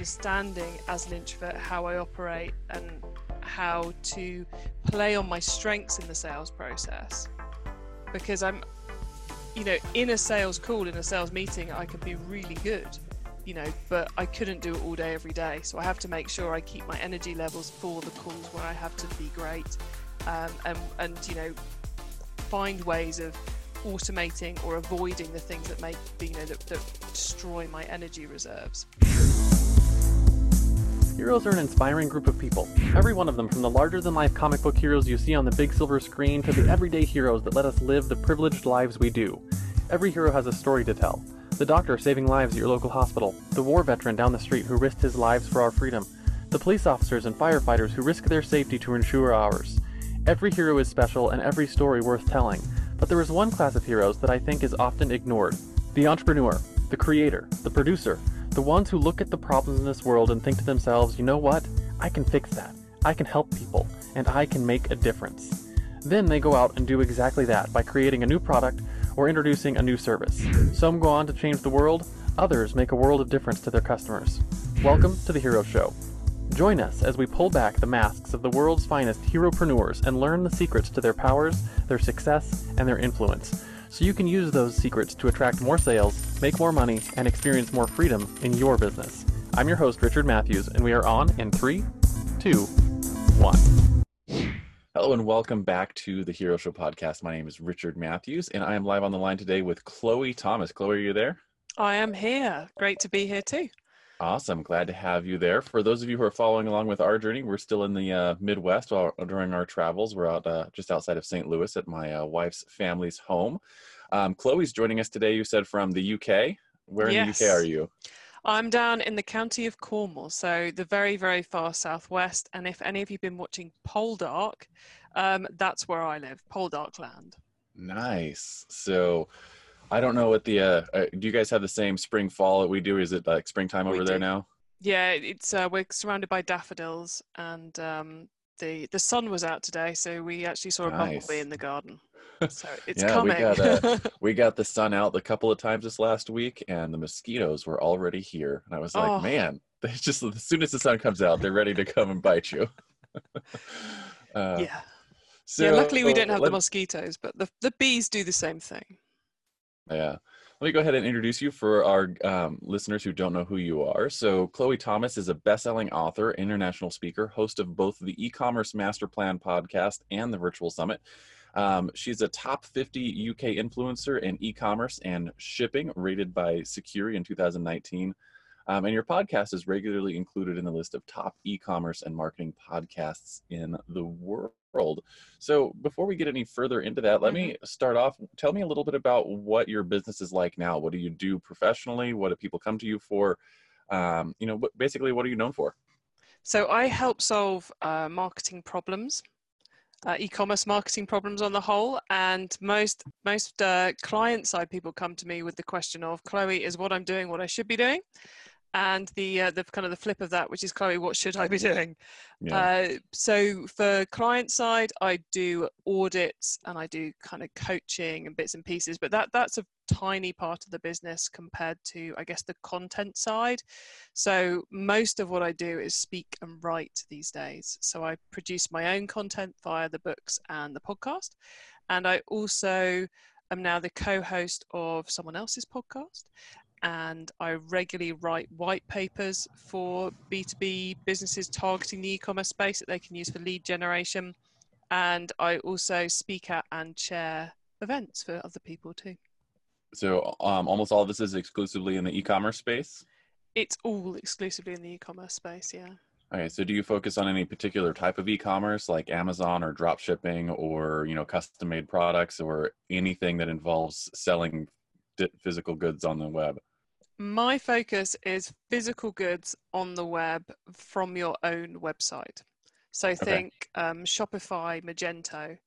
understanding as an introvert how I operate and how to play on my strengths in the sales process. Because I'm, you know, in a sales call, in a sales meeting, I can be really good, you know, but I couldn't do it all day, every day. So I have to make sure I keep my energy levels for the calls where I have to be great um, and, and, you know, find ways of automating or avoiding the things that make you know that, that destroy my energy reserves. Heroes are an inspiring group of people. Every one of them, from the larger than life comic book heroes you see on the big silver screen to the everyday heroes that let us live the privileged lives we do. Every hero has a story to tell. The doctor saving lives at your local hospital, the war veteran down the street who risked his lives for our freedom, the police officers and firefighters who risk their safety to ensure ours. Every hero is special and every story worth telling, but there is one class of heroes that I think is often ignored the entrepreneur, the creator, the producer, the ones who look at the problems in this world and think to themselves, you know what? I can fix that. I can help people, and I can make a difference. Then they go out and do exactly that by creating a new product or introducing a new service. Some go on to change the world, others make a world of difference to their customers. Welcome to The Hero Show. Join us as we pull back the masks of the world's finest heropreneurs and learn the secrets to their powers, their success, and their influence, so you can use those secrets to attract more sales, make more money, and experience more freedom in your business. I'm your host, Richard Matthews, and we are on in three, two, one. Hello and welcome back to the Hero Show podcast. My name is Richard Matthews, and I am live on the line today with Chloe Thomas. Chloe, are you there? I am here. Great to be here too. Awesome. Glad to have you there. For those of you who are following along with our journey, we're still in the uh, Midwest while, during our travels. We're out uh, just outside of St. Louis at my uh, wife's family's home. Um, Chloe's joining us today, you said from the UK. Where in the UK are you? I'm down in the county of Cornwall, so the very, very far southwest. And if any of you've been watching Poldark, um, that's where I live, Poldark land. Nice. So I don't know what the, uh, uh, do you guys have the same spring fall that we do? Is it like springtime over there now? Yeah, it's uh, we're surrounded by daffodils, and um, the the sun was out today, so we actually saw a Nice. bumblebee in the garden. So it's Yeah, we coming. got, uh, We got the sun out a couple of times this last week, and the mosquitoes were already here. And I was like, Oh. man, they just as soon as the sun comes out, they're ready to come and bite you. uh, yeah. So, yeah. Luckily, we don't have the let- mosquitoes, but the the bees do the same thing. Yeah. Let me go ahead and introduce you for our um, listeners who don't know who you are. So, Chloe Thomas is a best-selling author, international speaker, host of both the e-commerce master plan podcast and the virtual summit. Um, she's a top 50 UK influencer in e-commerce and shipping, rated by Scurri in 2019. Um, and your podcast is regularly included in the list of top e-commerce and marketing podcasts in the world. So before we get any further into that, let me start off. Tell me a little bit about what your business is like now. What do you do professionally? What do people come to you for? Um, you know, basically, what are you known for? So I help solve uh, marketing problems, uh, e-commerce marketing problems on the whole, and most most uh, client side people come to me with the question of, Chloe, is what I'm doing what I should be doing? And the uh, the kind of the flip of that, which is Chloe, what should I be doing? Yeah. Uh, so for client side, I do audits and I do kind of coaching and bits and pieces, but that that's a tiny part of the business compared to, I guess, the content side. So most of what I do is speak and write these days. So I produce my own content via the books and the podcast, and I also am now the co-host of someone else's podcast and I regularly write white papers for B2B businesses targeting the e-commerce space that they can use for lead generation. And I also speak at and chair events for other people too. so um, almost all of this is exclusively in the e-commerce space. It's all exclusively in the e-commerce space, yeah. Okay, so do you focus on any particular type of e-commerce, like Amazon or drop shipping, or you know, custom-made products, or anything that involves selling physical goods on the web? My focus is physical goods on the web from your own website. So think um, Shopify, Magento,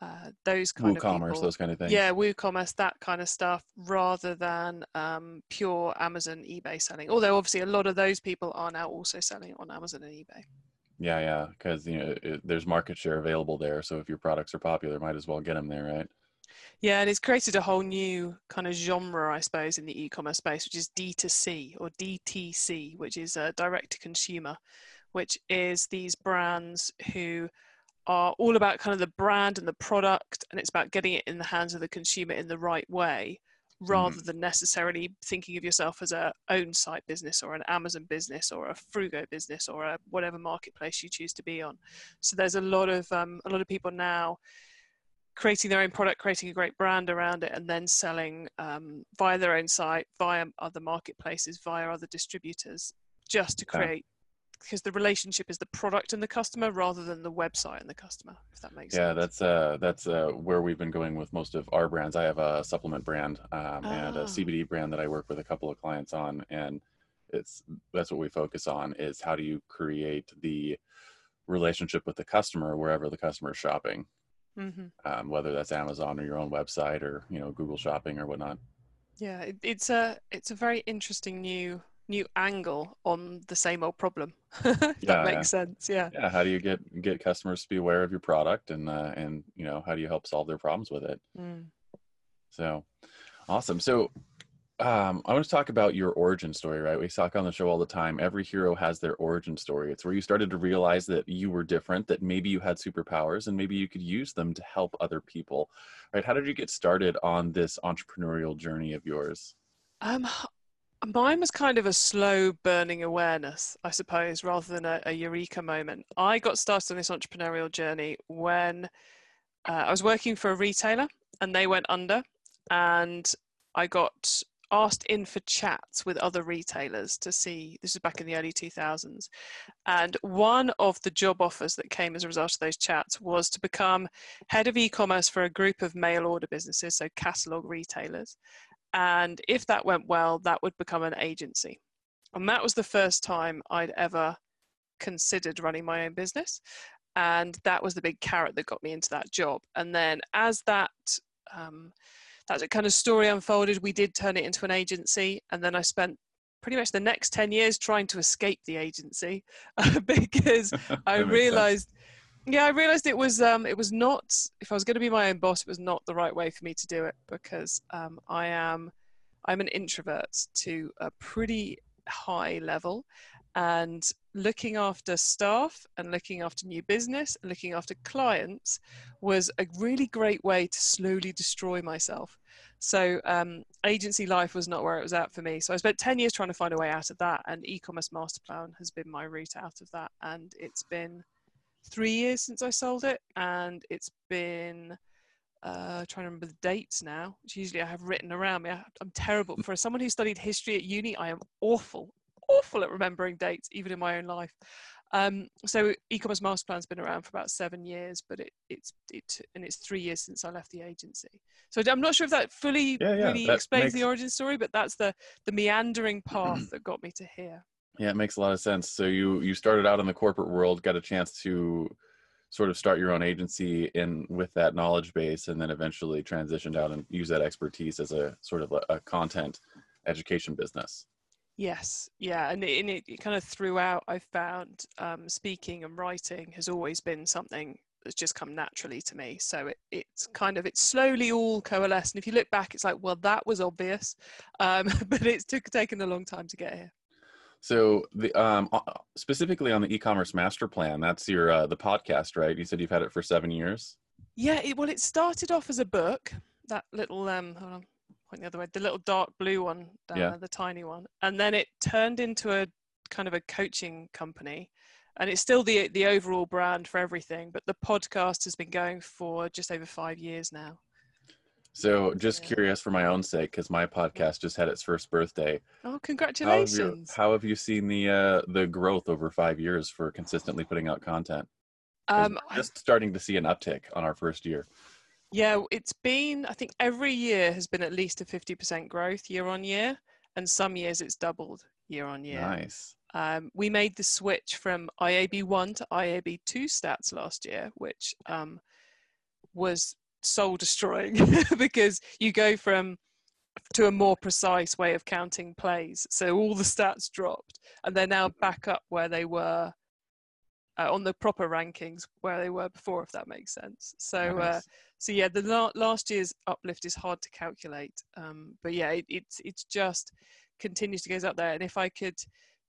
uh, those kind of WooCommerce, those kind of things. Yeah, WooCommerce, that kind of stuff, rather than um, pure Amazon, eBay selling. Although obviously a lot of those people are now also selling on Amazon and eBay. Yeah, yeah, because you know it, there's market share available there. So if your products are popular, might as well get them there, right? Yeah, and it's created a whole new kind of genre, I suppose, in the e-commerce space, which is D2C or DTC, which is uh, direct to consumer, which is these brands who are all about kind of the brand and the product, and it's about getting it in the hands of the consumer in the right way, rather mm. than necessarily thinking of yourself as a own site business or an Amazon business or a Fruugo business or a whatever marketplace you choose to be on. So there's a lot of um, a lot of people now creating their own product, creating a great brand around it, and then selling um, via their own site, via other marketplaces, via other distributors, just to create. Because the relationship is the product and the customer rather than the website and the customer, if that makes yeah, sense. Yeah, that's uh, that's uh, where we've been going with most of our brands. I have a supplement brand um, ah. and a ah. CBD brand that I work with a couple of clients on, and it's that's what we focus on is how do you create the relationship with the customer wherever the customer is shopping mm-hmm. um, whether that's Amazon or your own website or you know Google Shopping or whatnot. Yeah, it, it's a it's a very interesting new new angle on the same old problem. that yeah, makes yeah. sense. Yeah. Yeah. How do you get get customers to be aware of your product and uh, and you know how do you help solve their problems with it? Mm. So awesome. So um, I want to talk about your origin story, right? We talk on the show all the time. Every hero has their origin story. It's where you started to realize that you were different, that maybe you had superpowers, and maybe you could use them to help other people, right? How did you get started on this entrepreneurial journey of yours? Um, mine was kind of a slow burning awareness, I suppose, rather than a, a eureka moment. I got started on this entrepreneurial journey when uh, I was working for a retailer and they went under, and I got asked in for chats with other retailers to see this is back in the early 2000s and one of the job offers that came as a result of those chats was to become head of e-commerce for a group of mail order businesses so catalog retailers and if that went well that would become an agency. And that was the first time i'd ever considered running my own business and that was the big carrot that got me into that job. And then as that um, that kind of story unfolded. We did turn it into an agency, and then I spent pretty much the next 10 years trying to escape the agency uh, because I realized yeah I realized it was um, it was not if I was going to be my own boss it was not the right way for me to do it because um, I am I'm an introvert to a pretty high level and looking after staff and looking after new business and looking after clients was a really great way to slowly destroy myself. So um, agency life was not where it was at for me. So I spent 10 years trying to find a way out of that and e-commerce master plan has been my route out of that. And it's been three years since I sold it and it's been uh, trying to remember the dates now, which usually I have written around me. I, am terrible. For someone who studied history at uni, I am awful awful at remembering dates, even in my own life. Um, so e-commerce master plan's been around for about seven years, but it, it's it and it's three years since I left the agency. So I'm not sure if that fully yeah, yeah, really that explains makes... the origin story, but that's the the meandering path that got me to here. Yeah, it makes a lot of sense. So you you started out in the corporate world, got a chance to sort of start your own agency in with that knowledge base, and then eventually transitioned out and use that expertise as a sort of a, a content education business. Yes, yeah, and in it, it, kind of throughout, I've found um, speaking and writing has always been something that's just come naturally to me. So it, it's kind of it's slowly all coalesced. And if you look back, it's like, well, that was obvious, um, but it's took taken a long time to get here. So the um, specifically on the e-commerce master plan, that's your uh, the podcast, right? You said you've had it for seven years. Yeah, it, well, it started off as a book. That little um, hold on, point the other way, the little dark blue one down yeah. there, the tiny one. And then it turned into a kind of a coaching company. And it's still the the overall brand for everything, but the podcast has been going for just over five years now. So, just yeah. curious for my own sake, because my podcast just had its first birthday. Oh, congratulations! How have you, how have you seen the uh, the growth over five years for consistently putting out content? Um, just starting to see an uptick on our first year. Yeah, it's been, I think every year has been at least a 50% growth year on year, and some years it's doubled year on year. Nice. Um, we made the switch from IAB1 to IAB2 stats last year, which um, was soul destroying because you go from to a more precise way of counting plays. So all the stats dropped and they're now back up where they were uh, on the proper rankings where they were before, if that makes sense. So, uh, so yeah, the la- last year's uplift is hard to calculate, um, but yeah, it, it's it's just continues to goes up there. And if I could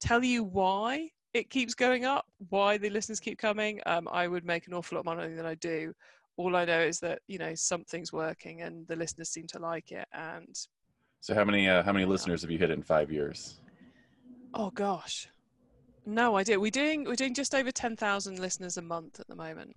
tell you why it keeps going up, why the listeners keep coming, um, I would make an awful lot more money than I do. All I know is that you know something's working and the listeners seem to like it. And So how many uh, how many listeners have you hit in five years? oh gosh, no idea. We're doing we're doing just over ten thousand listeners a month at the moment,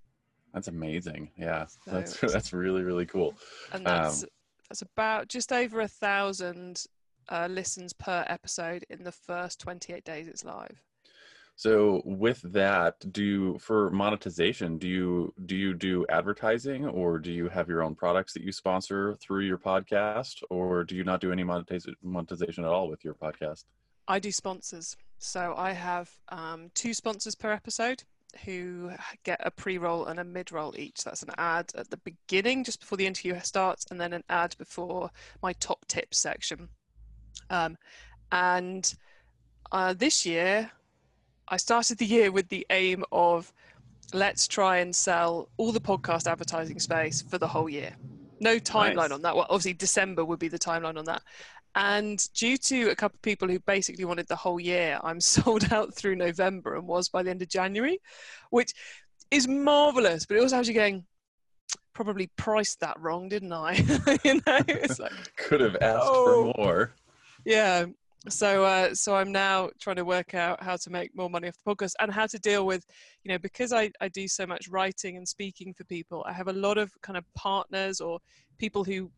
That's amazing. Yeah, So that's that's really really cool. and that's Um, that's about just over a thousand uh, listens per episode in the first twenty eight days it's live. So with that, do you for monetization, do you do you do advertising or do you have your own products that you sponsor through your podcast or do you not do any monetization monetization at all with your podcast? I do sponsors. So I have um, two sponsors per episode who get a pre roll and a mid roll each. That's an ad at the beginning, just before the interview starts, and then an ad before my top tips section. Um, and uh, this year, I started the year with the aim of let's try and sell all the podcast advertising space for the whole year. No timeline Nice. on that. Well, obviously, December would be the timeline on that. And due to a couple of people who basically wanted the whole year, I'm sold out through November and was by the end of January, which is marvelous. But it also has you going, probably priced that wrong, didn't I? you know, it's like, Could have asked Oh. for more. yeah. So, uh, so I'm now trying to work out how to make more money off the podcast and how to deal with, you know, because I, I do so much writing and speaking for people. I have a lot of kind of partners or people who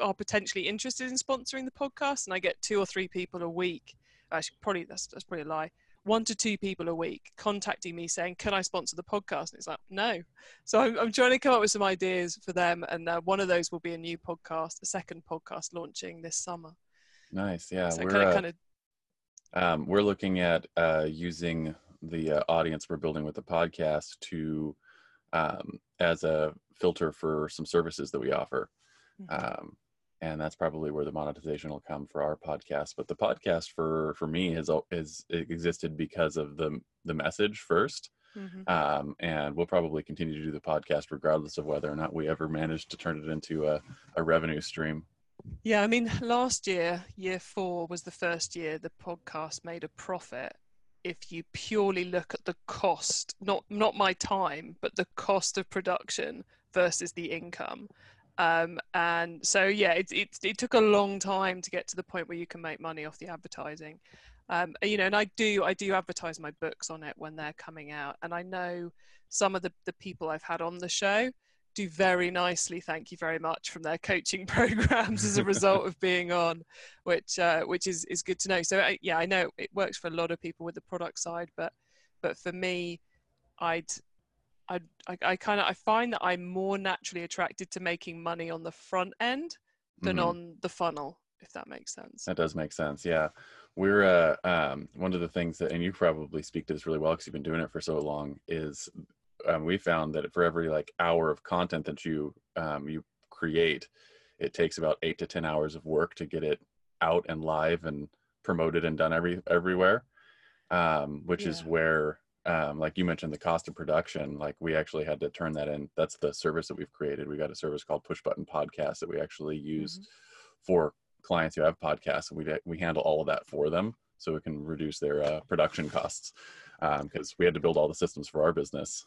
are potentially interested in sponsoring the podcast, and I get two or three people a week. Actually, probably that's that's probably a lie. One to two people a week contacting me saying, "Can I sponsor the podcast?" And it's like, no. So I'm, I'm trying to come up with some ideas for them, and uh, one of those will be a new podcast, a second podcast launching this summer. Nice. Yeah, so we're kind of uh, kind of um, we're looking at uh, using the uh, audience we're building with the podcast to um, as a filter for some services that we offer. Mhm. um, and that's probably where the monetization will come for our podcast. But the podcast for for me has is existed because of the the message first, Mhm. um, and we'll probably continue to do the podcast regardless of whether or not we ever manage to turn it into a, a revenue stream. Yeah, I mean, last year, year four was the first year the podcast made a profit. If you purely look at the cost, not not my time, but the cost of production versus the income. Um, and so, yeah, it, it, it took a long time to get to the point where you can make money off the advertising. Um, you know, and I do I do advertise my books on it when they're coming out, and I know some of the the people I've had on the show do very nicely thank you very much from their coaching programs as a result of being on which uh, which is is good to know so uh, yeah i know it works for a lot of people with the product side but but for me i'd I'd, I, I kind of I find that I'm more naturally attracted to making money on the front end than Mhm. on the funnel, if that makes sense. That does make sense. Yeah. We're uh, um, one of the things that, and you probably speak to this really well because you've been doing it for so long, is um, we found that for every like hour of content that you um, you create, it takes about eight to ten hours of work to get it out and live and promoted and done every everywhere. Um, which is where, um, like you mentioned, the cost of production. Like we actually had to turn that in. That's the service that we've created. We got a service called Push Button Podcast that we actually use for clients who have podcasts, and we we handle all of that for them, so we can reduce their uh, production costs because we had to build all the systems for our business.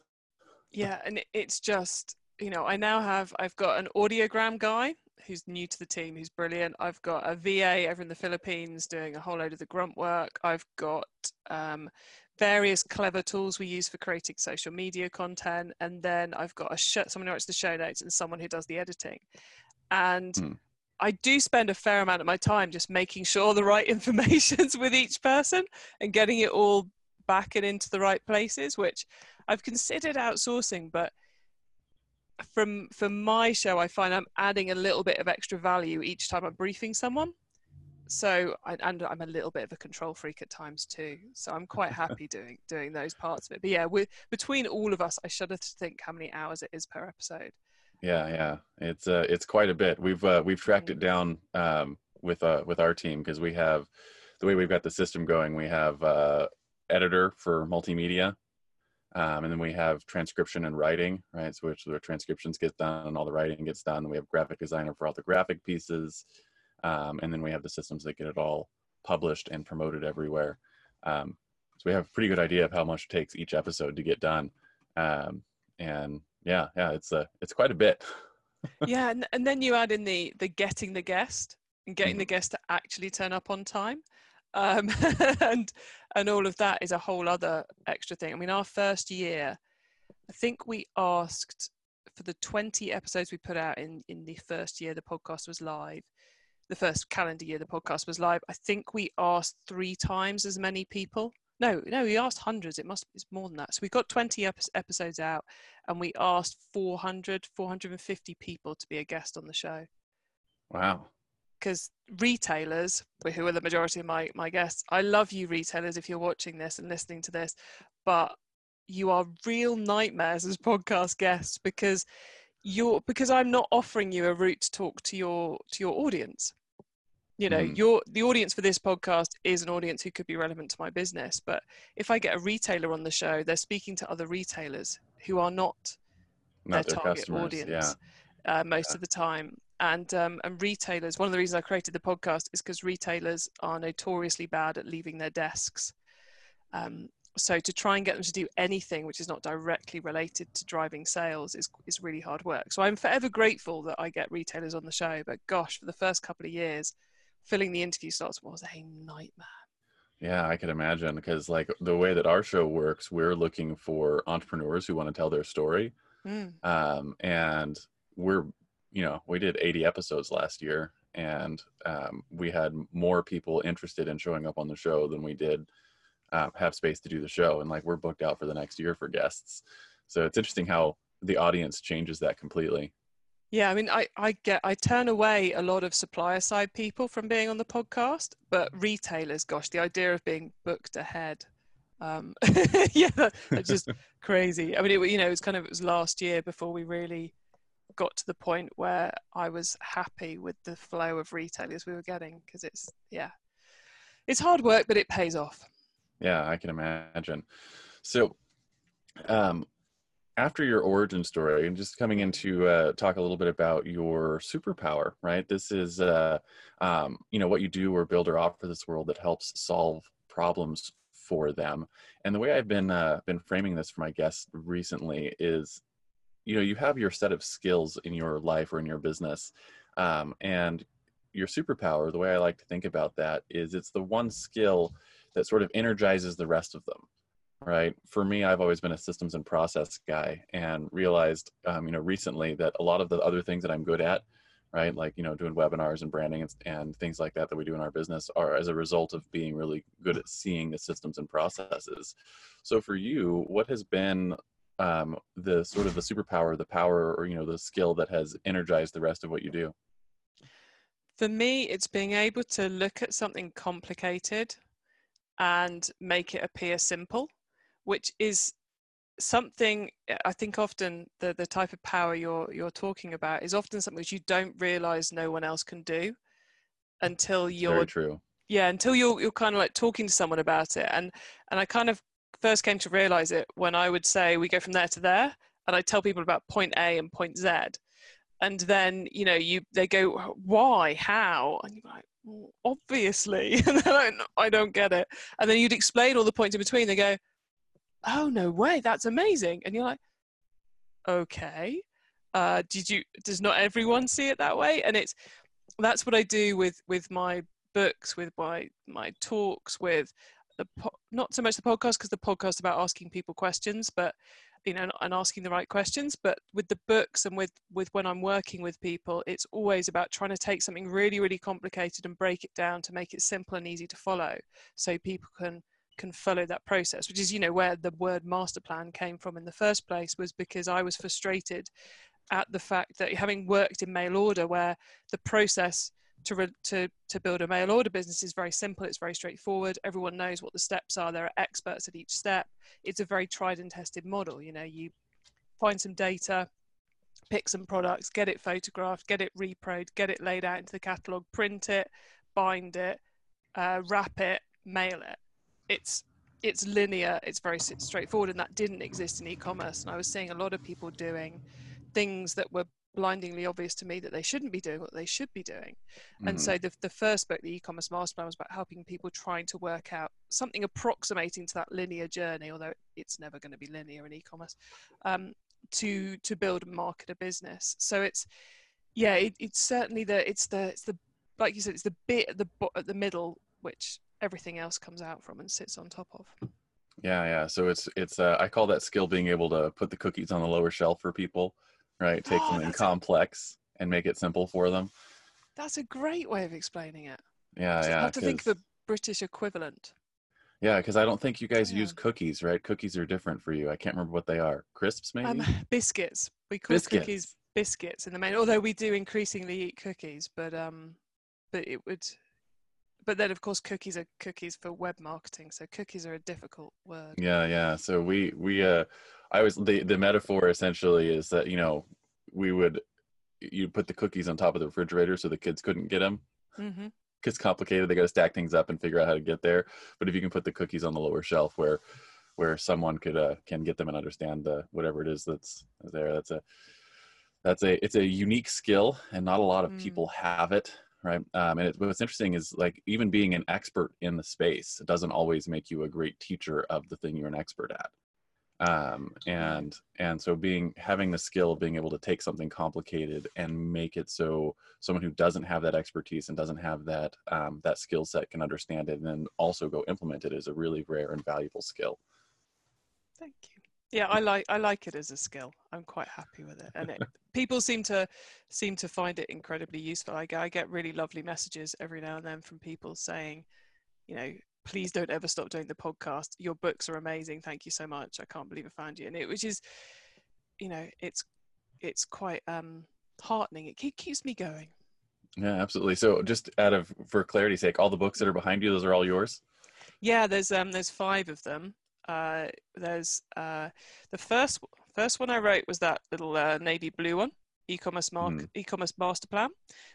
Yeah, and it's just you know I now have I've got an audiogram guy who's new to the team who's brilliant. I've got a VA over in the Philippines doing a whole load of the grunt work. I've got um, various clever tools we use for creating social media content, and then I've got a sh- someone who writes the show notes and someone who does the editing. And Hmm. I do spend a fair amount of my time just making sure the right information's with each person and getting it all back and into the right places, which I've considered outsourcing, but from from my show, I find I'm adding a little bit of extra value each time I'm briefing someone. So, I, and I'm a little bit of a control freak at times too. So I'm quite happy doing doing those parts of it. But yeah, with, between all of us, I shudder to think how many hours it is per episode. Yeah, yeah, it's uh, it's quite a bit. We've uh, we've tracked it down um, with uh, with our team because we have the way we've got the system going. We have uh, editor for multimedia, Um, and then we have transcription and writing, right? So which the transcriptions get done and all the writing gets done. We have graphic designer for all the graphic pieces. Um, and then we have the systems that get it all published and promoted everywhere. Um, so we have a pretty good idea of how much it takes each episode to get done. Um, and yeah, yeah, it's a, it's quite a bit. yeah. And, and then you add in the, the getting the guest and getting Mhm. the guest to actually turn up on time. Um, and, and all of that is a whole other extra thing. I mean, our first year, I think we asked for the 20 episodes we put out in, in the first year the podcast was live, the first calendar year the podcast was live. I think we asked three times as many people. No, no, we asked hundreds. It must it's more than that. So we got 20 episodes out and we asked 400, 450 people to be a guest on the show Wow. because retailers, who are the majority of my, my guests, I love you retailers if you're watching this and listening to this, but you are real nightmares as podcast guests because you're because I'm not offering you a route to talk to your to your audience. You know, Mhm. your the audience for this podcast is an audience who could be relevant to my business. But if I get a retailer on the show, they're speaking to other retailers who are not Not their their target customers. audience Yeah. uh, most Yeah. of the time. And um, and retailers, one of the reasons I created the podcast is because retailers are notoriously bad at leaving their desks. Um, so to try and get them to do anything which is not directly related to driving sales is is really hard work. So I'm forever grateful that I get retailers on the show. But gosh, for the first couple of years, filling the interview slots was a nightmare. Yeah, I can imagine because like the way that our show works, we're looking for entrepreneurs who want to tell their story. Mm. Um, and we're, you know, we did 80 episodes last year and um, we had more people interested in showing up on the show than we did uh, have space to do the show. And like we're booked out for the next year for guests. So it's interesting how the audience changes that completely. Yeah, I mean, I, I get I turn away a lot of supplier side people from being on the podcast, but retailers, gosh, the idea of being booked ahead, um, yeah, that, that's just crazy. I mean, it, you know, it was kind of it was last year before we really got to the point where I was happy with the flow of retailers we were getting because it's yeah, it's hard work, but it pays off. Yeah, I can imagine. So, um, after your origin story, and just coming into uh, talk a little bit about your superpower, right? This is, uh, um, you know, what you do or build or offer this world that helps solve problems for them. And the way I've been uh, been framing this for my guests recently is, you know, you have your set of skills in your life or in your business, um, and your superpower. The way I like to think about that is, it's the one skill that sort of energizes the rest of them right? For me i've always been a systems and process guy and realized um, you know recently that a lot of the other things that i'm good at right like you know doing webinars and branding and, and things like that that we do in our business are as a result of being really good at seeing the systems and processes. So for you what has been um, the sort of the superpower the power or you know the skill that has energized the rest of what you do? For me, it's being able to look at something complicated and make it appear simple, which is something uh, I think often the, the type of power you're you're talking about is often something which you don't realize no one else can do until you're very true. Yeah until you're you're kind of like talking to someone about it. And and I kind of first came to realize it when I would say we go from there to there and I tell people about point A and point Z. And then you know you they go why? How? And you're like well, obviously. And then I, I don't get it. And then you'd explain all the points in between. They go oh no way that's amazing. And you're like okay. Uh did you does not everyone see it that way? And it's that's what i do with with my books with my my talks with the po- not so much the podcast because the podcast about asking people questions but you know and asking the right questions. But with the books and with with when i'm working with people it's always about trying to take something really really complicated and break it down to make it simple and easy to follow so people can can follow that process which is you know where the word master plan came from in the first place was because i was frustrated at the fact that having worked in mail order where the process to, re- to, to build a mail order business is very simple it's very straightforward everyone knows what the steps are there are experts at each step it's a very tried and tested model you know you find some data pick some products get it photographed get it reproed get it laid out into the catalog print it bind it uh, wrap it mail it it's it's linear, it's very straightforward, and that didn't exist in e-commerce. And I was seeing a lot of people doing things that were blindingly obvious to me that they shouldn't be doing what they should be doing. And Mhm. so the, the first book, the e-commerce master plan, was about helping people trying to work out something approximating to that linear journey, although it's never going to be linear in e-commerce, um, to to build and market a business. So it's yeah, it, it's certainly the it's the it's the like you said, it's the bit at the at the middle which everything else comes out from and sits on top of. Yeah, yeah. So it's it's uh, I call that skill being able to put the cookies on the lower shelf for people, right? Take Oh, something that's a- complex and make it simple for them. That's a great way of explaining it. Yeah, So I yeah. have to think of a British equivalent. yeah, because I don't think you guys use cookies, right? Cookies are different for you. I can't remember what they are. Crisps, maybe. Um, biscuits. We call Biscuits. cookies biscuits in the main. Although we do increasingly eat cookies, but um, but it would. But then, of course, cookies are cookies for web marketing. So cookies are a difficult word. Yeah, yeah. So we we uh I was the the metaphor essentially is that, you know, we would you put the cookies on top of the refrigerator so the kids couldn't get them. hmm It's complicated. They got to stack things up and figure out how to get there. But if you can put the cookies on the lower shelf where where someone could uh can get them and understand the whatever it is that's there, that's a that's a it's a unique skill and not a lot of Mm. people have it right? Um, and it, what's interesting is like even being an expert in the space doesn't always make you a great teacher of the thing you're an expert at. Um, and and so being having the skill of being able to take something complicated and make it so someone who doesn't have that expertise and doesn't have that um, that skill set can understand it and then also go implement it is a really rare and valuable skill. Thank you. Yeah, I like I like it as a skill. I'm quite happy with it, and it, people seem to seem to find it incredibly useful. I get I get really lovely messages every now and then from people saying, you know, please don't ever stop doing the podcast. Your books are amazing. Thank you so much. I can't believe I found you, and it which is, you know, it's it's quite um, heartening. It keep, keeps me going. yeah absolutely so just out of for clarity's sake all the books that are behind you those are all yours Yeah, there's um there's five of them. Uh, there's uh, the first first one I wrote was that little uh, navy blue one, e-commerce mark Mhm. e-commerce master plan,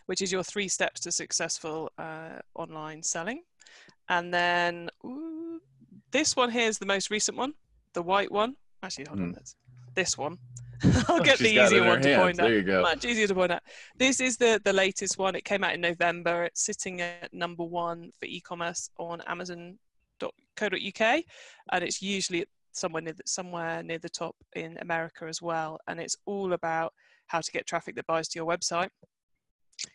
which is your three steps to successful uh, online selling. And then ooh, this one here is the most recent one, the white one. Actually, hold on, Mhm. that's this one. I'll get She's the easier one to hands. point out there you go much easier to point out. This is the the latest one. It came out in November. It's sitting at number one for e-commerce on Amazon.co.uk, and it's usually somewhere near the, somewhere near the top in America as well. And it's all about how to get traffic that buys to your website.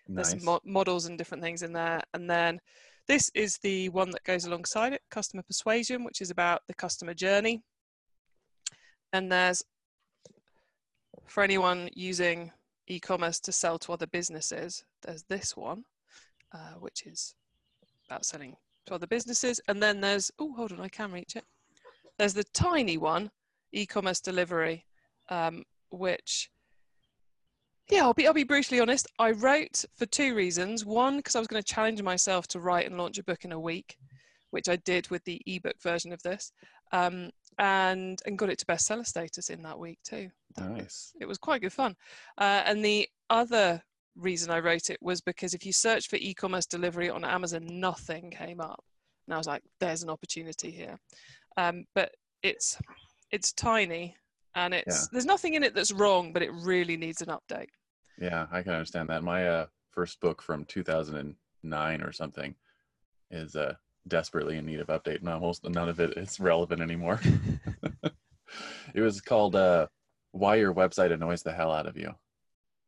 There's nice. some mo- models and different things in there. And then this is the one that goes alongside it, customer persuasion, which is about the customer journey. And there's for anyone using e-commerce to sell to other businesses, there's this one, uh, which is about selling to other businesses. And then there's oh, hold on, I can reach it. There's the tiny one, e-commerce delivery, um, which yeah, I'll be I'll be brutally honest. I wrote for two reasons. One, because I was going to challenge myself to write and launch a book in a week, which I did with the ebook version of this, um, and and got it to bestseller status in that week too. That was- Nice. it was quite good fun. Uh, and the other reason I wrote it was because if you search for e-commerce delivery on Amazon, nothing came up, and I was like, "There's an opportunity here." Um, but it's it's tiny, and it's Yeah. there's nothing in it that's wrong, but it really needs an update. Yeah, I can understand that. My uh, first book from 2009 or something is uh, desperately in need of update. No, most none of it is relevant anymore. it was called uh, "Why Your Website Annoys the Hell Out of You."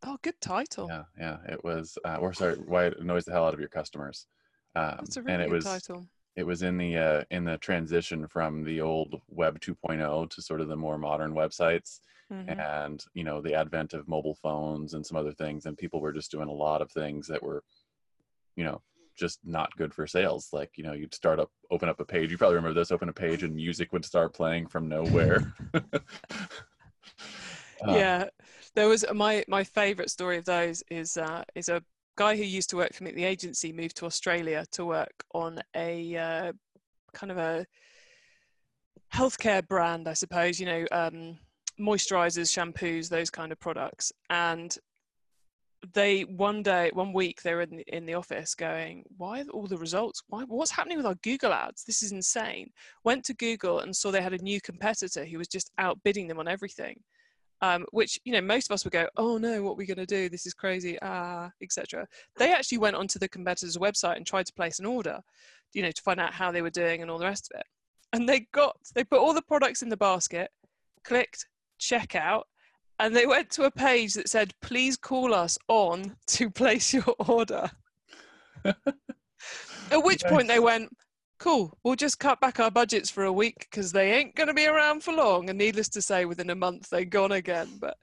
Oh, good title. Yeah, yeah. It was, uh, or sorry, "Why It Annoys the Hell Out of Your Customers." Um, That's a really and it good was title. it was in the uh, in the transition from the old Web 2.0 to sort of the more modern websites Mhm. and you know the advent of mobile phones and some other things and people were just doing a lot of things that were you know just not good for sales like you know you'd start up open up a page you probably remember this open a page and music would start playing from nowhere Uh, yeah, there was my my favorite story of those is uh, is a guy who used to work for me at the agency moved to Australia to work on a uh, kind of a healthcare brand, I suppose. You know, um, moisturizers, shampoos, those kind of products, and they one day, one week, they were in the, in the office going, "Why are all the results? Why? What's happening with our Google ads? This is insane." Went to Google and saw they had a new competitor who was just outbidding them on everything. Um, which you know most of us would go, "Oh no, what are we going to do? This is crazy," ah, etc. They actually went onto the competitor's website and tried to place an order, you know, to find out how they were doing and all the rest of it. And they got, they put all the products in the basket, clicked checkout, and they went to a page that said, please call us on to place your order. At which point they went, cool, we'll just cut back our budgets for a week because they ain't going to be around for long. And needless to say, within a month, they're gone again. But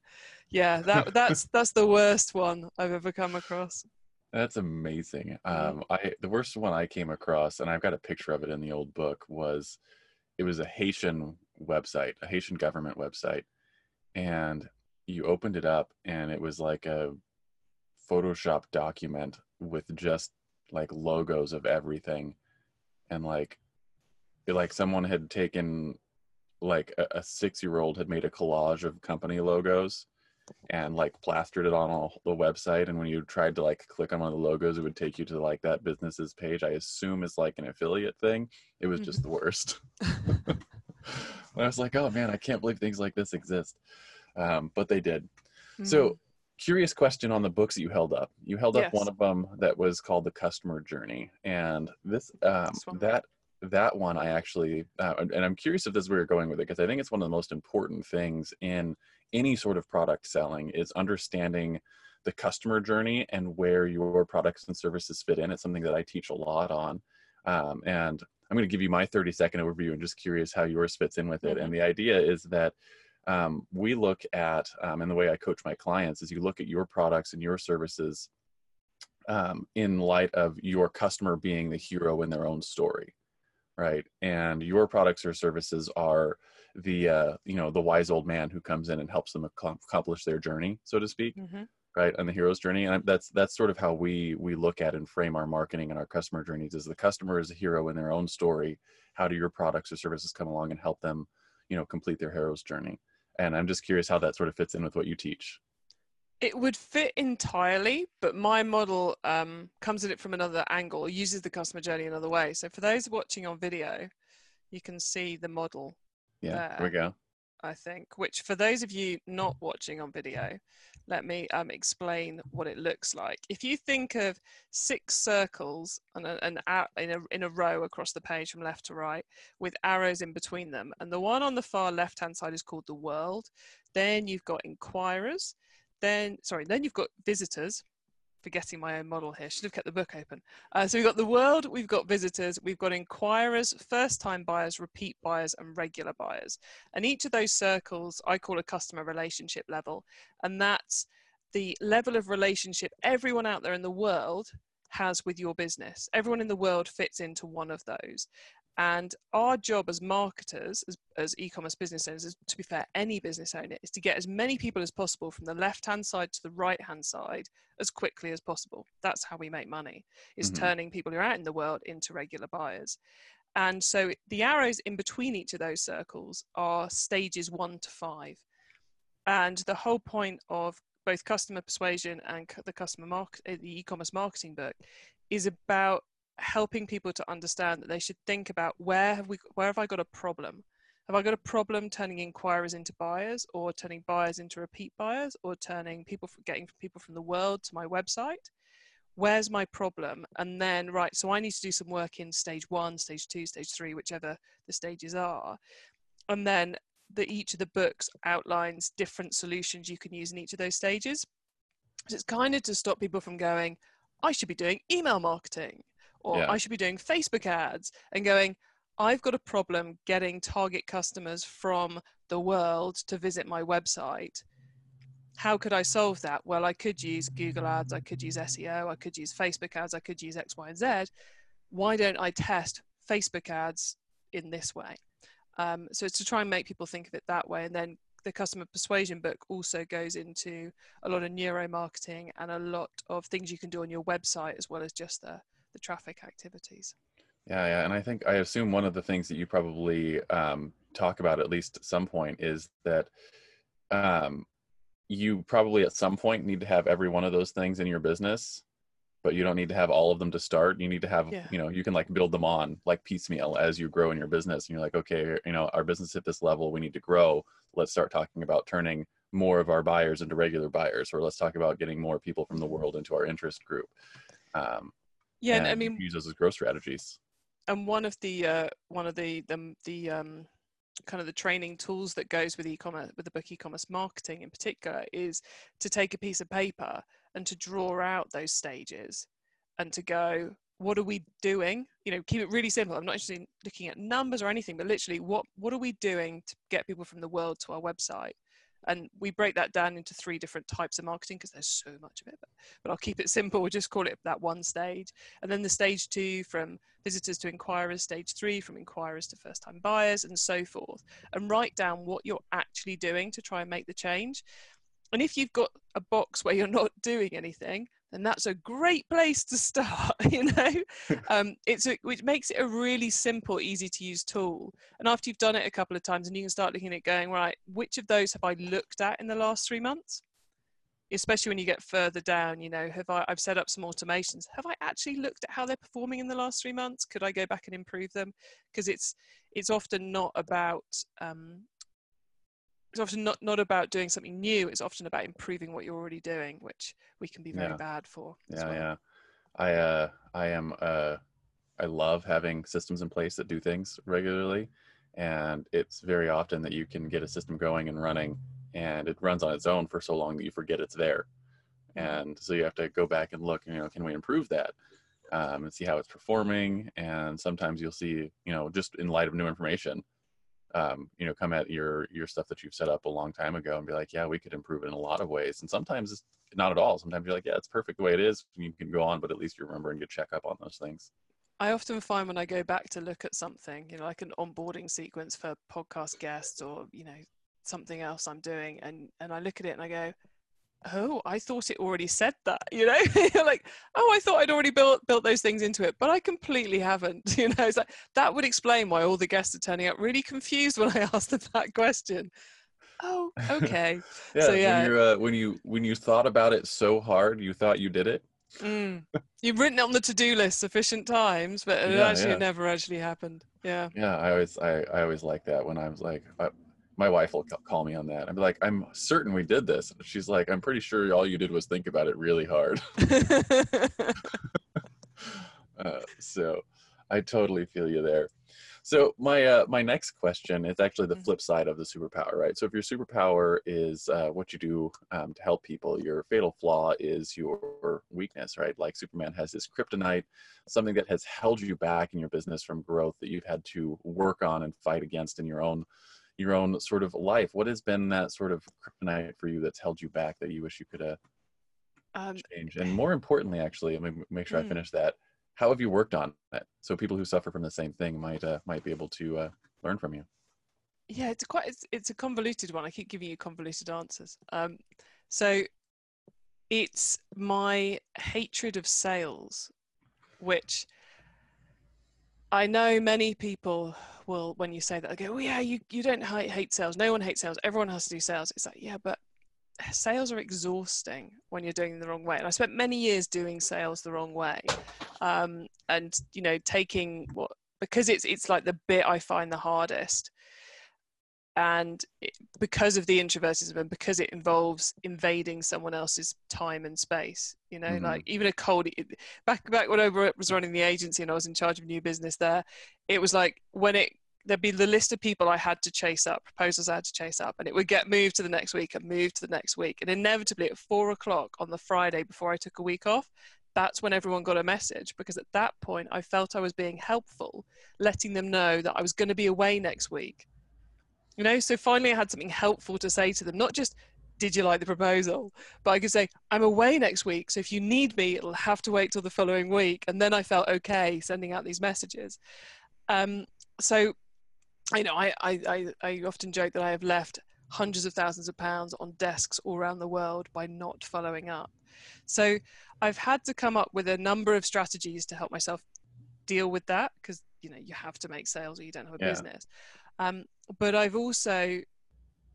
yeah, that, that's, that's the worst one I've ever come across. That's amazing. Um, I the worst one I came across, and I've got a picture of it in the old book, was it was a Haitian website, a Haitian government website, and you opened it up and it was like a Photoshop document with just like logos of everything and like like someone had taken like a, a six year old had made a collage of company logos and like plastered it on all the website and when you tried to like click on one of the logos it would take you to like that business's page i assume is like an affiliate thing it was just mm-hmm. the worst i was like oh man i can't believe things like this exist um, but they did. Mm-hmm. So, curious question on the books that you held up. You held up yes. one of them that was called the Customer Journey, and this um, that that one I actually uh, and I'm curious if this is where you're going with it because I think it's one of the most important things in any sort of product selling is understanding the customer journey and where your products and services fit in. It's something that I teach a lot on. Um, and I'm going to give you my 30 second overview and just curious how yours fits in with it. Mm-hmm. And the idea is that um, we look at, um, and the way I coach my clients is you look at your products and your services um, in light of your customer being the hero in their own story, right? And your products or services are the uh, you know the wise old man who comes in and helps them accomplish their journey, so to speak. Mm-hmm. Right, on the hero's journey, and that's that's sort of how we we look at and frame our marketing and our customer journeys. Is the customer is a hero in their own story? How do your products or services come along and help them, you know, complete their hero's journey? And i'm just curious how that sort of fits in with what you teach. It would fit entirely but my model um, comes at it from another angle uses the customer journey another way. So for those watching on video you can see the model yeah there, here we go i think which for those of you not watching on video let me um, explain what it looks like. If you think of six circles and a, an, in, a, in a row across the page from left to right with arrows in between them, and the one on the far left hand side is called the world, then you've got inquirers, then, sorry, then you've got visitors, forgetting my own model here. Should have kept the book open. Uh, so we've got the world, we've got visitors, we've got inquirers, first time buyers, repeat buyers, and regular buyers. And each of those circles I call a customer relationship level. And that's the level of relationship everyone out there in the world has with your business. Everyone in the world fits into one of those. And our job as marketers, as, as e commerce business owners, is, to be fair, any business owner, is to get as many people as possible from the left hand side to the right hand side as quickly as possible. That's how we make money, is mm-hmm. turning people who are out in the world into regular buyers. And so the arrows in between each of those circles are stages one to five. And the whole point of both customer persuasion and the customer market, the e-commerce marketing book is about helping people to understand that they should think about where have we where have I got a problem? Have I got a problem turning inquirers into buyers or turning buyers into repeat buyers or turning people from, getting people from the world to my website? Where's my problem? And then right, so I need to do some work in stage one, stage two, stage three, whichever the stages are. And then the each of the books outlines different solutions you can use in each of those stages. So it's kind of to stop people from going, I should be doing email marketing or yeah. I should be doing Facebook ads and going, I've got a problem getting target customers from the world to visit my website. How could I solve that? Well, I could use Google ads, I could use SEO, I could use Facebook ads, I could use X, Y, and Z. Why don't I test Facebook ads in this way? Um, so it's to try and make people think of it that way. And then the customer persuasion book also goes into a lot of neuromarketing and a lot of things you can do on your website as well as just the the traffic activities. Yeah, yeah, and I think I assume one of the things that you probably um, talk about at least at some point is that um, you probably at some point need to have every one of those things in your business but you don't need to have all of them to start you need to have Yeah. you know you can like build them on like piecemeal as you grow in your business and you're like okay you know our business at this level we need to grow let's start talking about turning more of our buyers into regular buyers or let's talk about getting more people from the world into our interest group um, yeah, and I mean, use those as growth strategies. and one of the uh, one of the the, the um, kind of the training tools that goes with e-commerce with the book e-commerce marketing in particular is to take a piece of paper and to draw out those stages and to go what are we doing? You know keep it really simple. I'm not interested in looking at numbers or anything but literally what what are we doing to get people from the world to our website and we break that down into three different types of marketing because there's so much of it but, but i'll keep it simple. We'll just call it that one stage. And then the stage two from visitors to inquirers, stage three from inquirers to first time buyers, and so forth, and write down what you're actually doing to try and make the change. And if you've got a box where you're not doing anything, then that's a great place to start. You know, um, it's a, which makes it a really simple, easy to use tool. And after you've done it a couple of times, and you can start looking at going right, which of those have I looked at in the last three months? especially when you get further down you know have i i've set up some automations have i actually looked at how they're performing in the last three months could i go back and improve them because it's it's often not about um, it's often not not about doing something new it's often about improving what you're already doing which we can be very Yeah. bad for yeah well. yeah i uh i am uh i love having systems in place that do things regularly and it's very often that you can get a system going and running and it runs on its own for so long that you forget it's there and so you have to go back and look you know can we improve that um, and see how it's performing and sometimes you'll see you know just in light of new information um, you know come at your your stuff that you've set up a long time ago and be like yeah we could improve it in a lot of ways. And sometimes it's not at all. Sometimes you're like yeah it's perfect the way it is. You can go on but at least you remember and you check up on those things. I often find when I go back to look at something, you know, like an onboarding sequence for podcast guests or, you know, something else I'm doing and and I look at it and I go, "Oh, I thought it already said that." You know? You're like, "Oh, I thought I'd already built built those things into it, but I completely haven't." You know, it's like that would explain why all the guests are turning up really confused when I asked them that question. Oh, okay. yeah, So, yeah. when you uh, when you when you thought about it so hard you thought you did it Mm. You've written it on the to-do list sufficient times, but it Yeah, actually yeah. never actually happened. Yeah. Yeah, I always I, I always like that when I was like, I, my wife will call me on that. I'm like, I'm certain we did this. She's like, I'm pretty sure all you did was think about it really hard. Uh, so I totally feel you there. So my uh, my next question is actually the Mhm. flip side of the superpower, right? So if your superpower is uh, what you do um, to help people, your fatal flaw is your weakness, right? Like Superman has his kryptonite, something that has held you back in your business from growth that you've had to work on and fight against in your own your own sort of life. What has been that sort of kryptonite for you that's held you back that you wish you could uh, um, change? And more importantly, actually, let me make sure I Mm. finish that. How have you worked on it? So people who suffer from the same thing might uh, might be able to uh, learn from you. yeah, it's quite it's, it's a convoluted one. I keep giving you convoluted answers. Um, so it's my hatred of sales, which I know many people will, when you say that, they go, "Oh yeah, you you don't hate, hate sales. No one hates sales. Everyone has to do sales." It's like, yeah, but sales are exhausting when you're doing the wrong way. And I spent many years doing sales the wrong way, um, and you know, taking what because it's it's like the bit I find the hardest and it, because of the introvertism and because it involves invading someone else's time and space you know Mhm. like even a cold back back when i was running the agency and i was in charge of new business there it was like when it there'd be the list of people i had to chase up proposals i had to chase up and it would get moved to the next week and moved to the next week. And inevitably at four o'clock on the friday before i took a week off that's when everyone got a message because at that point i felt i was being helpful letting them know that i was going to be away next week. You know so finally i had something helpful to say to them not just did you like the proposal? but i could say i'm away next week so if you need me it'll have to wait till the following week. And then i felt okay sending out these messages. Um, so you know I, I, I, I often joke that i have left hundreds of thousands of pounds on desks all around the world by not following up. So i've had to come up with a number of strategies to help myself deal with that because you know you have to make sales or you don't have a Yeah. business. Um, but I've also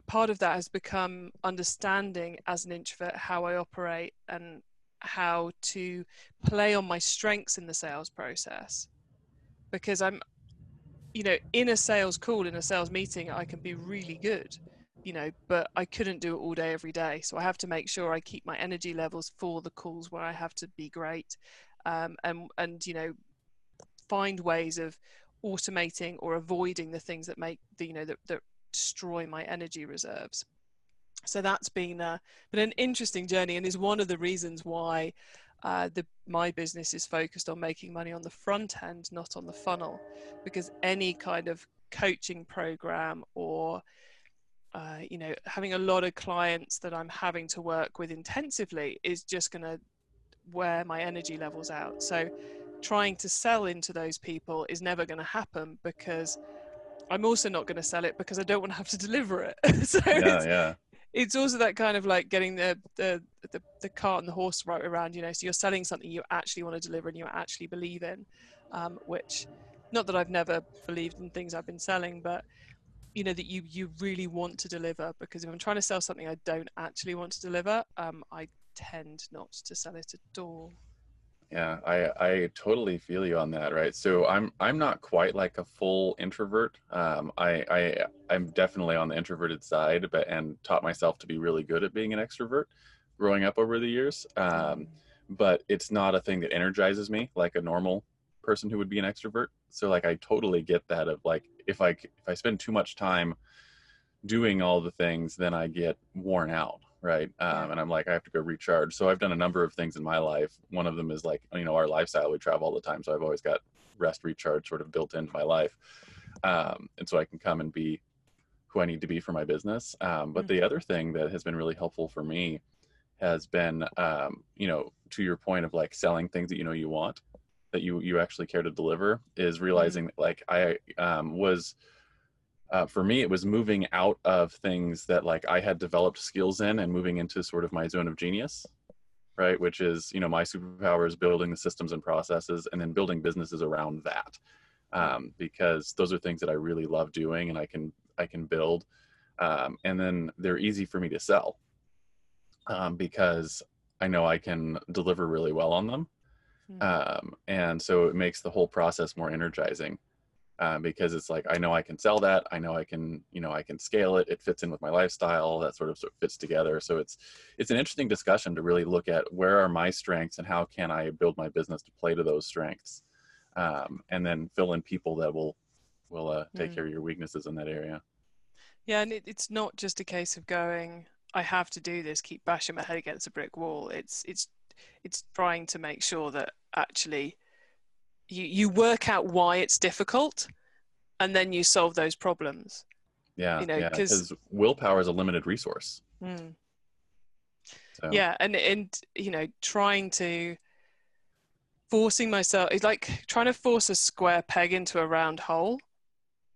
part of that has become understanding as an introvert how I operate and how to play on my strengths in the sales process. Because I'm you know in a sales call in a sales meeting I can be really good you know but I couldn't do it all day every day. So I have to make sure I keep my energy levels for the calls where I have to be great um, and and you know find ways of automating or avoiding the things that make the you know that, that destroy my energy reserves. So that's been uh, been an interesting journey and is one of the reasons why uh, the, my business is focused on making money on the front end, not on the funnel, because any kind of coaching program or uh, you know having a lot of clients that I'm having to work with intensively is just going to wear my energy levels out. So trying to sell into those people is never going to happen because I'm also not going to sell it because I don't want to have to deliver it. so yeah, yeah it's also that kind of like getting the, the the the cart and the horse right around you know so you're selling something you actually want to deliver and you actually believe in um, which not that i've never believed in things i've been selling but you know that you you really want to deliver because if i'm trying to sell something i don't actually want to deliver um, i tend not to sell it at all yeah i i totally feel you on that right? So i'm i'm not quite like a full introvert um i i i'm definitely on the introverted side but and taught myself to be really good at being an extrovert growing up over the years um but it's not a thing that energizes me like a normal person who would be an extrovert. So like i totally get that of like if i if i spend too much time doing all the things then i get worn out right um, and i'm like i have to go recharge so i've done a number of things in my life one of them is like you know our lifestyle we travel all the time so i've always got rest recharge sort of built into my life um, and so i can come and be who i need to be for my business um, but mm-hmm. the other thing that has been really helpful for me has been um, you know to your point of like selling things that you know you want that you you actually care to deliver is mm-hmm. realizing mm-hmm. like i um, was uh, for me it was moving out of things that like i had developed skills in and moving into sort of my zone of genius right which is you know my superpower is building the systems and processes and then building businesses around that um, because those are things that i really love doing and i can i can build um, and then they're easy for me to sell um, because i know i can deliver really well on them mm-hmm. and so it makes the whole process more energizing um, because it's like I know I can sell that. I know I can, you know, I can scale it. It fits in with my lifestyle. That sort of, sort of fits together. So it's it's an interesting discussion to really look at where are my strengths and how can I build my business to play to those strengths, um, and then fill in people that will will uh, take mm. care of your weaknesses in that area. Yeah, and it, it's not just a case of going. I have to do this. Keep bashing my head against a brick wall. It's it's it's trying to make sure that actually you you work out why it's difficult and then you solve those problems yeah you know because yeah, willpower is a limited resource mm. so. yeah and and you know trying to forcing myself it's like trying to force a square peg into a round hole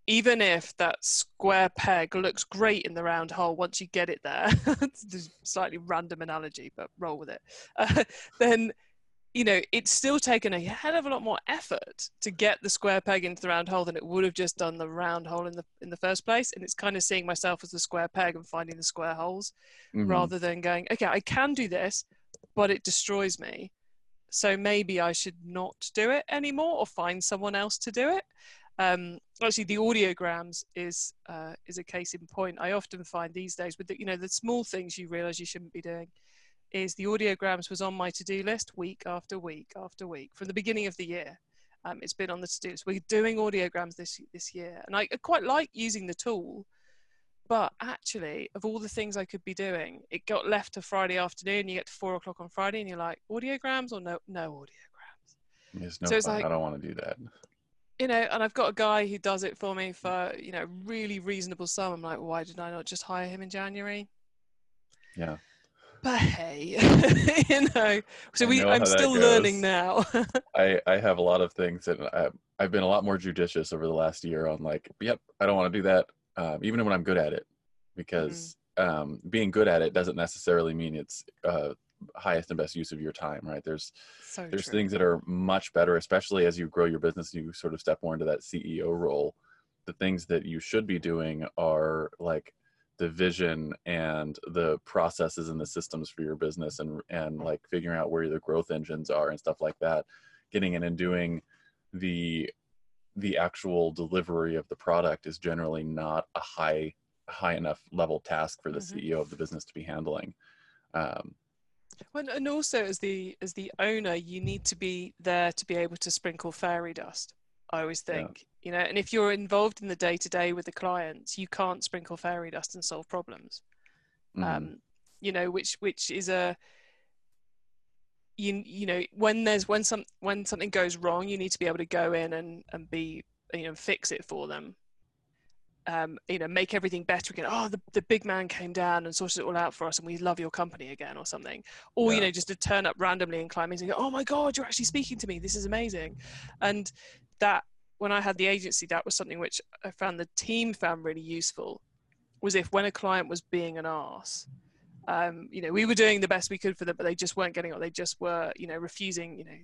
even if that square peg looks great in the round hole once you get it there it's a slightly random analogy but roll with it uh, then you know, it's still taken a hell of a lot more effort to get the square peg into the round hole than it would have just done the round hole in the in the first place. And it's kind of seeing myself as the square peg and finding the square holes, mm-hmm. rather than going, okay, I can do this, but it destroys me. So maybe I should not do it anymore, or find someone else to do it. Um, actually, the audiograms is uh, is a case in point. I often find these days with the, you know the small things you realize you shouldn't be doing is the audiograms was on my to-do list week after week after week from the beginning of the year. Um, it's been on the to-do list. We're doing audiograms this this year, and I quite like using the tool. But actually, of all the things I could be doing, it got left to Friday afternoon. You get to four o'clock on Friday, and you're like, audiograms or no, no audiograms. There's no so it's like, I don't want to do that. You know, and I've got a guy who does it for me for you know really reasonable sum. I'm like, why did I not just hire him in January? Yeah but hey, you know. So we, I'm still learning now. I I have a lot of things that I, I've been a lot more judicious over the last year on like, yep, I don't want to do that, um, even when I'm good at it, because mm. um, being good at it doesn't necessarily mean it's uh, highest and best use of your time, right? There's so there's true. things that are much better, especially as you grow your business, and you sort of step more into that CEO role. The things that you should be doing are like the vision and the processes and the systems for your business and and like figuring out where the growth engines are and stuff like that getting in and doing the the actual delivery of the product is generally not a high high enough level task for the Mhm. ceo of the business to be handling um, Well, and also as the as the owner, you need to be there to be able to sprinkle fairy dust. I always Yeah. think, you know, and if you're involved in the day to day with the clients, you can't sprinkle fairy dust and solve problems. mhm. Um, you know, which which is a you you know when there's when some when something goes wrong, you need to be able to go in and and be you know fix it for them. Um, you know, make everything better again. Oh, the, the big man came down and sorted it all out for us, and we love your company again, or something. Or you know, just to turn up randomly and climb in and go, "Oh my God, you're actually speaking to me. This is amazing." And that when I had the agency, that was something which I found the team found really useful. Was if when a client was being an ass, um, you know, we were doing the best we could for them, but they just weren't getting it. They just were, you know, refusing. You know,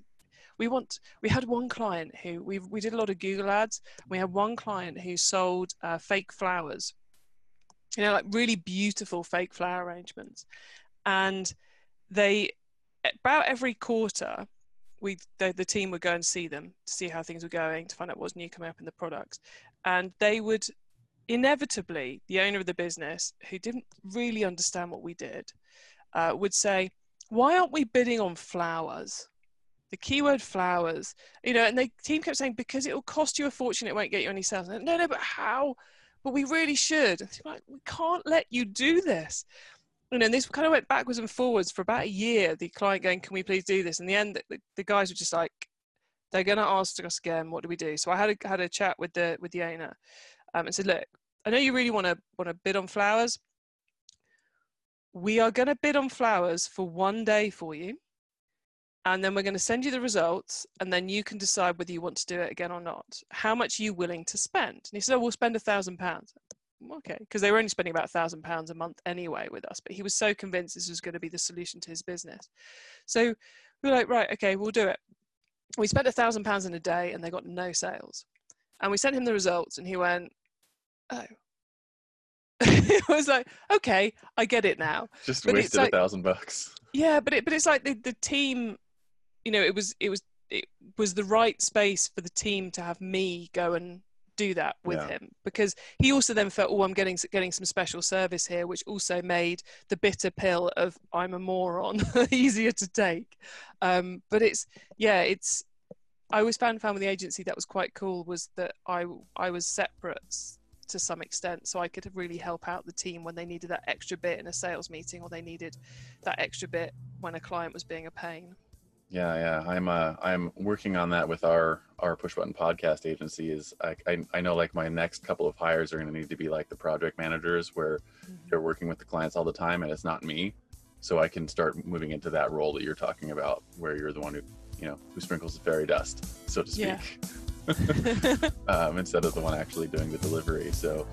we want. We had one client who we we did a lot of Google ads. We had one client who sold uh, fake flowers. You know, like really beautiful fake flower arrangements, and they about every quarter we the, the team would go and see them to see how things were going to find out what's new coming up in the products and they would inevitably the owner of the business who didn't really understand what we did uh, would say why aren't we bidding on flowers? The keyword flowers you know and the team kept saying because it will cost you a fortune it won't get you any sales. No no but how? But we really should. And like we can't let you do this and this kind of went backwards and forwards for about a year. The client going, "Can we please do this?" In the end, the, the guys were just like, "They're going to ask us again. What do we do?" So I had a had a chat with the with the owner, um, and said, "Look, I know you really want to want to bid on flowers. We are going to bid on flowers for one day for you, and then we're going to send you the results, and then you can decide whether you want to do it again or not. How much are you willing to spend?" And he said, "Oh, we'll spend a thousand pounds." Okay because they were only spending about a thousand pounds a month anyway with us but he was so convinced this was going to be the solution to his business. So we were like right okay we'll do it. We spent a thousand pounds in a day and they got no sales. And we sent him the results and he went oh. It was like okay i get it now. Just but wasted like- a thousand bucks. Yeah but it but it's like the, the team you know it was it was it was the right space for the team to have me go and do that with Yeah. him because he also then felt oh i'm getting getting some special service here which also made the bitter pill of i'm a moron easier to take um but it's yeah it's i always found found with the agency that was quite cool was that i i was separate to some extent so i could really help out the team when they needed that extra bit in a sales meeting or they needed that extra bit when a client was being a pain Yeah, yeah. I'm uh I'm working on that with our our push button podcast agency. Is I I, I know like my next couple of hires are going to need to be like the project managers where they're working with the clients all the time and it's not me, so I can start moving into that role that you're talking about, where you're the one who you know who sprinkles the fairy dust, so to speak, Yeah. um, instead of the one actually doing the delivery. So